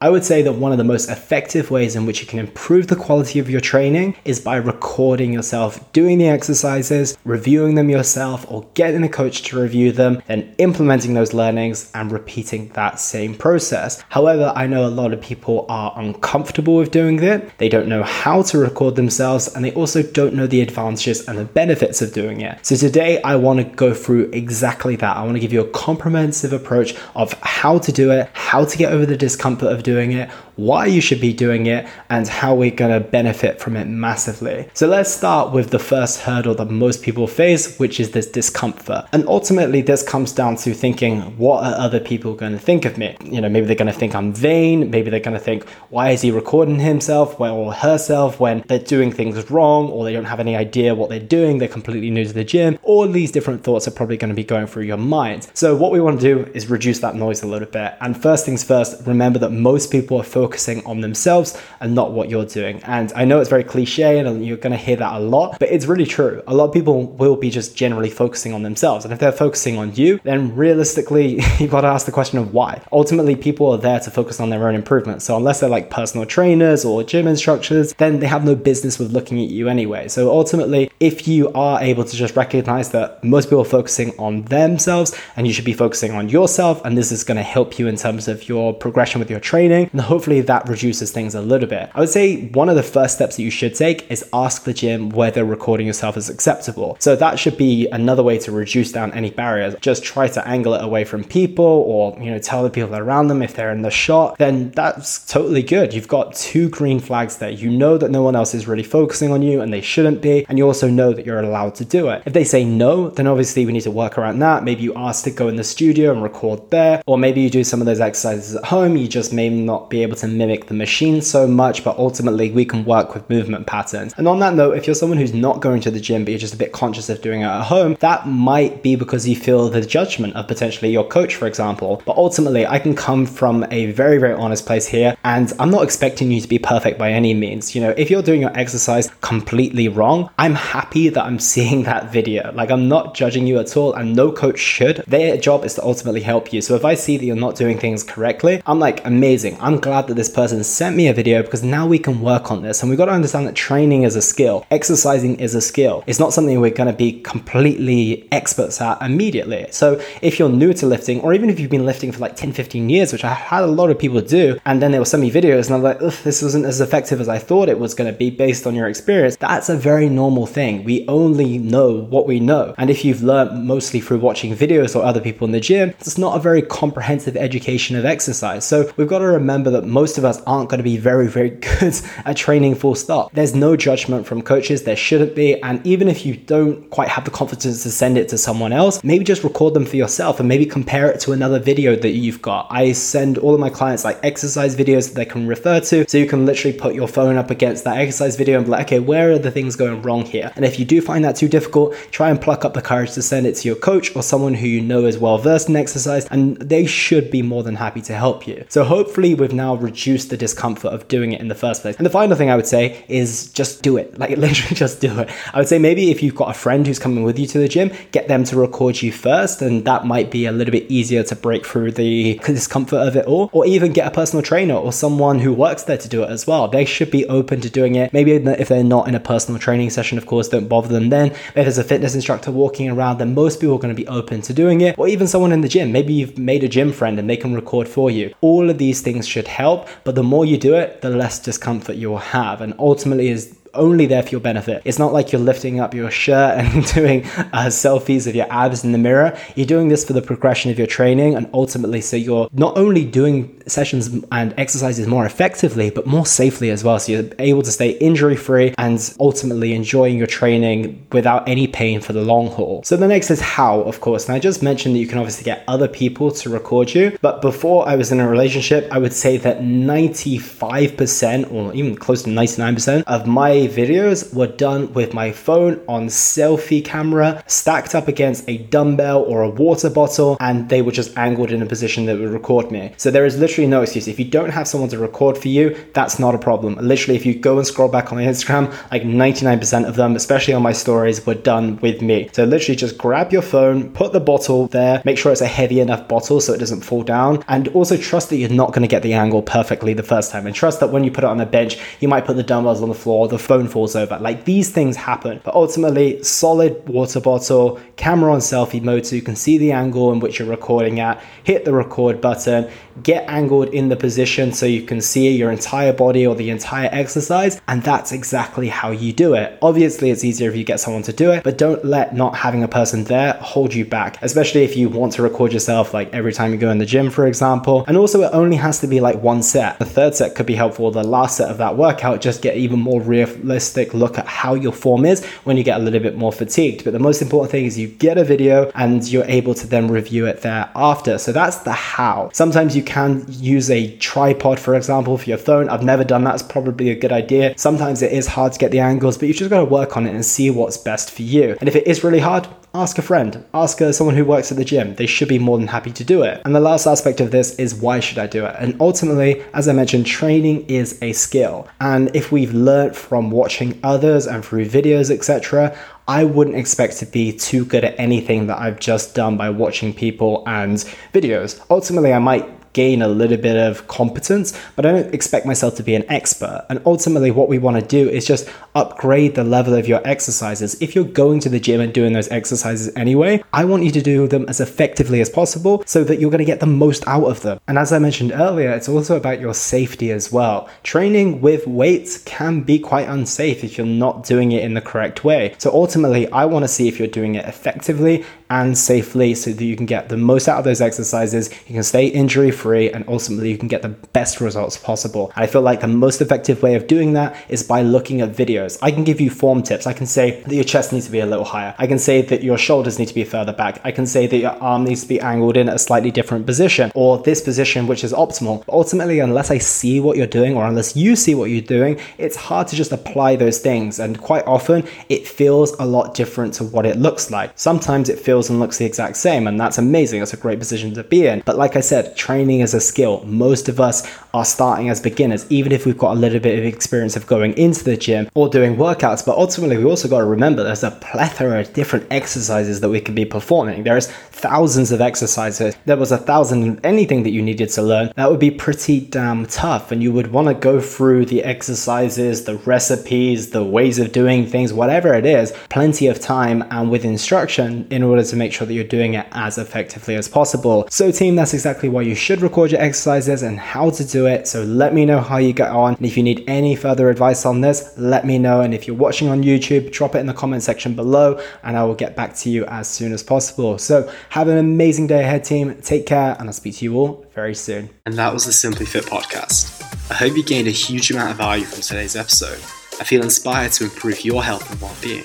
I would say that one of the most effective ways in which you can improve the quality of your training is by recording yourself doing the exercises, reviewing them yourself, or getting a coach to review them, then implementing those learnings and repeating that same process. However, I know a lot of people are uncomfortable with doing it. They don't know how to record themselves, and they also don't know the advantages and the benefits of doing it. So today, I want to go through exactly that. I want to give you a comprehensive approach of how to do it, how to get over the discomfort of doing it, why you should be doing it, and how we're going to benefit from it massively. So let's start with the first hurdle that most people face, which is this discomfort. And ultimately, this comes down to thinking, what are other people going to think of me? You know, maybe they're going to think I'm vain. Maybe they're going to think, why is he recording himself or herself when they're doing things wrong or they don't have any idea what they're doing? They're completely new to the gym. All these different thoughts are probably going to be going through your mind. So, what we want to do is reduce that noise a little bit. And first things first, remember that most people are focused focusing on themselves and not what you're doing. And I know it's very cliche and you're going to hear that a lot, but it's really true. A lot of people will be just generally focusing on themselves. And if they're focusing on you, then realistically, you've got to ask the question of why. Ultimately, people are there to focus on their own improvement. So unless they're like personal trainers or gym instructors, then they have no business with looking at you anyway. So ultimately, if you are able to just recognize that most people are focusing on themselves and you should be focusing on yourself, and this is going to help you in terms of your progression with your training, and hopefully that reduces things a little bit. I would say one of the first steps that you should take is ask the gym whether recording yourself is acceptable. So that should be another way to reduce down any barriers. Just try to angle it away from people or, you know, tell the people around them if they're in the shot, then that's totally good. You've got two green flags there. You know that no one else is really focusing on you and they shouldn't be. And you also know that you're allowed to do it. If they say no, then obviously we need to work around that. Maybe you ask to go in the studio and record there, or maybe you do some of those exercises at home. You just may not be able to mimic the machine so much, but ultimately we can work with movement patterns. And on that note, if you're someone who's not going to the gym, but you're just a bit conscious of doing it at home, that might be because you feel the judgment of potentially your coach, for example. But ultimately, I can come from a very, very honest place here, and I'm not expecting you to be perfect by any means. You know, if you're doing your exercise completely wrong, I'm happy that I'm seeing that video. Like, I'm not judging you at all, and no coach should. Their job is to ultimately help you. So if I see that you're not doing things correctly, I'm like, amazing. I'm glad that this person sent me a video because now we can work on this. And we've got to understand that training is a skill, exercising is a skill. It's not something we're going to be completely experts at immediately. So if you're new to lifting, or even if you've been lifting for like 10, 15 years, which I had a lot of people do, and then they will send me videos and I'm like, this wasn't as effective as I thought it was going to be based on your experience, that's a very normal thing. We only know what we know. And if you've learned mostly through watching videos or other people in the gym, it's not a very comprehensive education of exercise. So we've got to remember that most of us aren't going to be very, very good at training full stop. There's no judgment from coaches, there shouldn't be. And even if you don't quite have the confidence to send it to someone else, maybe just record them for yourself and maybe compare it to another video that you've got. I send all of my clients like exercise videos that they can refer to. So you can literally put your phone up against that exercise video and be like, okay, where are the things going wrong here? And if you do find that too difficult, try and pluck up the courage to send it to your coach or someone who you know is well versed in exercise, and they should be more than happy to help you. So hopefully, we've now reduced the discomfort of doing it in the first place. And the final thing I would say is just do it. Like literally just do it. I would say maybe if you've got a friend who's coming with you to the gym, get them to record you first, and that might be a little bit easier to break through the discomfort of it all. Or even get a personal trainer or someone who works there to do it as well. They should be open to doing it. Maybe if they're not in a personal training session, of course, don't bother them then. If there's a fitness instructor walking around, then most people are going to be open to doing it. Or even someone in the gym. Maybe you've made a gym friend and they can record for you. All of these things should help, but the more you do it, the less discomfort you will have. And ultimately, is only there for your benefit. It's not like you're lifting up your shirt and doing uh, selfies of your abs in the mirror. You're doing this for the progression of your training and ultimately so you're not only doing sessions and exercises more effectively, but more safely as well. So you're able to stay injury free and ultimately enjoying your training without any pain for the long haul. So the next is how, of course. And I just mentioned that you can obviously get other people to record you. But before I was in a relationship, I would say that 95% or even close to 99% of my my videos were done with my phone on selfie camera, stacked up against a dumbbell or a water bottle, and they were just angled in a position that would record me. So there is literally no excuse. If you don't have someone to record for you, that's not a problem. Literally, if you go and scroll back on my Instagram, like 99% of them, especially on my stories, were done with me. So literally just grab your phone, put the bottle there, make sure it's a heavy enough bottle so it doesn't fall down, and also trust that you're not going to get the angle perfectly the first time. And trust that when you put it on a bench, you might put the dumbbells on the floor, the phone falls over. Like these things happen. But ultimately, solid water bottle, camera on selfie mode so you can see the angle in which you're recording at, hit the record button, get angled in the position so you can see your entire body or the entire exercise. And that's exactly how you do it. Obviously, it's easier if you get someone to do it, but don't let not having a person there hold you back, especially if you want to record yourself like every time you go in the gym, for example. And also, it only has to be like one set. The third set could be helpful. The last set of that workout, just get even more realistic look at how your form is when you get a little bit more fatigued. But the most important thing is you get a video and you're able to then review it thereafter. So that's the how. Sometimes you can use a tripod, for example, for your phone. I've never done that. It's probably a good idea. Sometimes it is hard to get the angles, but you've just got to work on it and see what's best for you. And if it is really hard, ask a friend, ask uh, someone who works at the gym. They should be more than happy to do it. And the last aspect of this is why should I do it? And ultimately, as I mentioned, training is a skill. And if we've learned from watching others and through videos, etc., I wouldn't expect to be too good at anything that I've just done by watching people and videos. Ultimately, I might gain a little bit of competence, but I don't expect myself to be an expert. And ultimately, what we want to do is just upgrade the level of your exercises. If you're going to the gym and doing those exercises anyway, I want you to do them as effectively as possible so that you're going to get the most out of them. And as I mentioned earlier, it's also about your safety as well. Training with weights can be quite unsafe if you're not doing it in the correct way. So ultimately, I want to see if you're doing it effectively and safely so that you can get the most out of those exercises, you can stay injury free, and ultimately you can get the best results possible. And I feel like the most effective way of doing that is by looking at videos. I can give you form tips. I can say that your chest needs to be a little higher. I can say that your shoulders need to be further back. I can say that your arm needs to be angled in a slightly different position or this position, which is optimal. But ultimately, unless I see what you're doing or unless you see what you're doing, it's hard to just apply those things. And quite often, it feels a lot different to what it looks like. Sometimes it feels and looks the exact same, and that's amazing. That's a great position to be in. But like I said, training is a skill. Most of us are starting as beginners, even if we've got a little bit of experience of going into the gym or doing workouts. But ultimately, we also got to remember there's a plethora of different exercises that we can be performing. There's thousands of exercises. There was a thousand of anything that you needed to learn. That would be pretty damn tough, and you would want to go through the exercises, the recipes, the ways of doing things, whatever it is, plenty of time and with instruction in order to make sure that you're doing it as effectively as possible. So, team, that's exactly why you should record your exercises and how to do it. So, let me know how you get on. And if you need any further advice on this, let me know. And if you're watching on YouTube, drop it in the comment section below and I will get back to you as soon as possible. So, have an amazing day ahead, team. Take care, and I'll speak to you all very soon. And that was the Simply Fit podcast. I hope you gained a huge amount of value from today's episode. I feel inspired to improve your health and well being.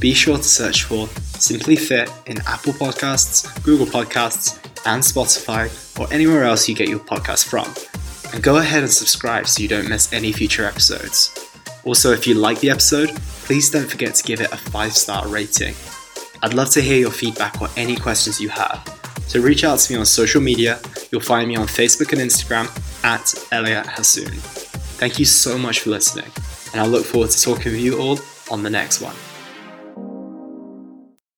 Be sure to search for Simply Fit in Apple Podcasts, Google Podcasts, and Spotify, or anywhere else you get your podcast from. And go ahead and subscribe so you don't miss any future episodes. Also, if you like the episode, please don't forget to give it a 5 star rating. I'd love to hear your feedback or any questions you have. So reach out to me on social media. You'll find me on Facebook and Instagram at Elliot Hasoon. Thank you so much for listening, and I look forward to talking with you all on the next one.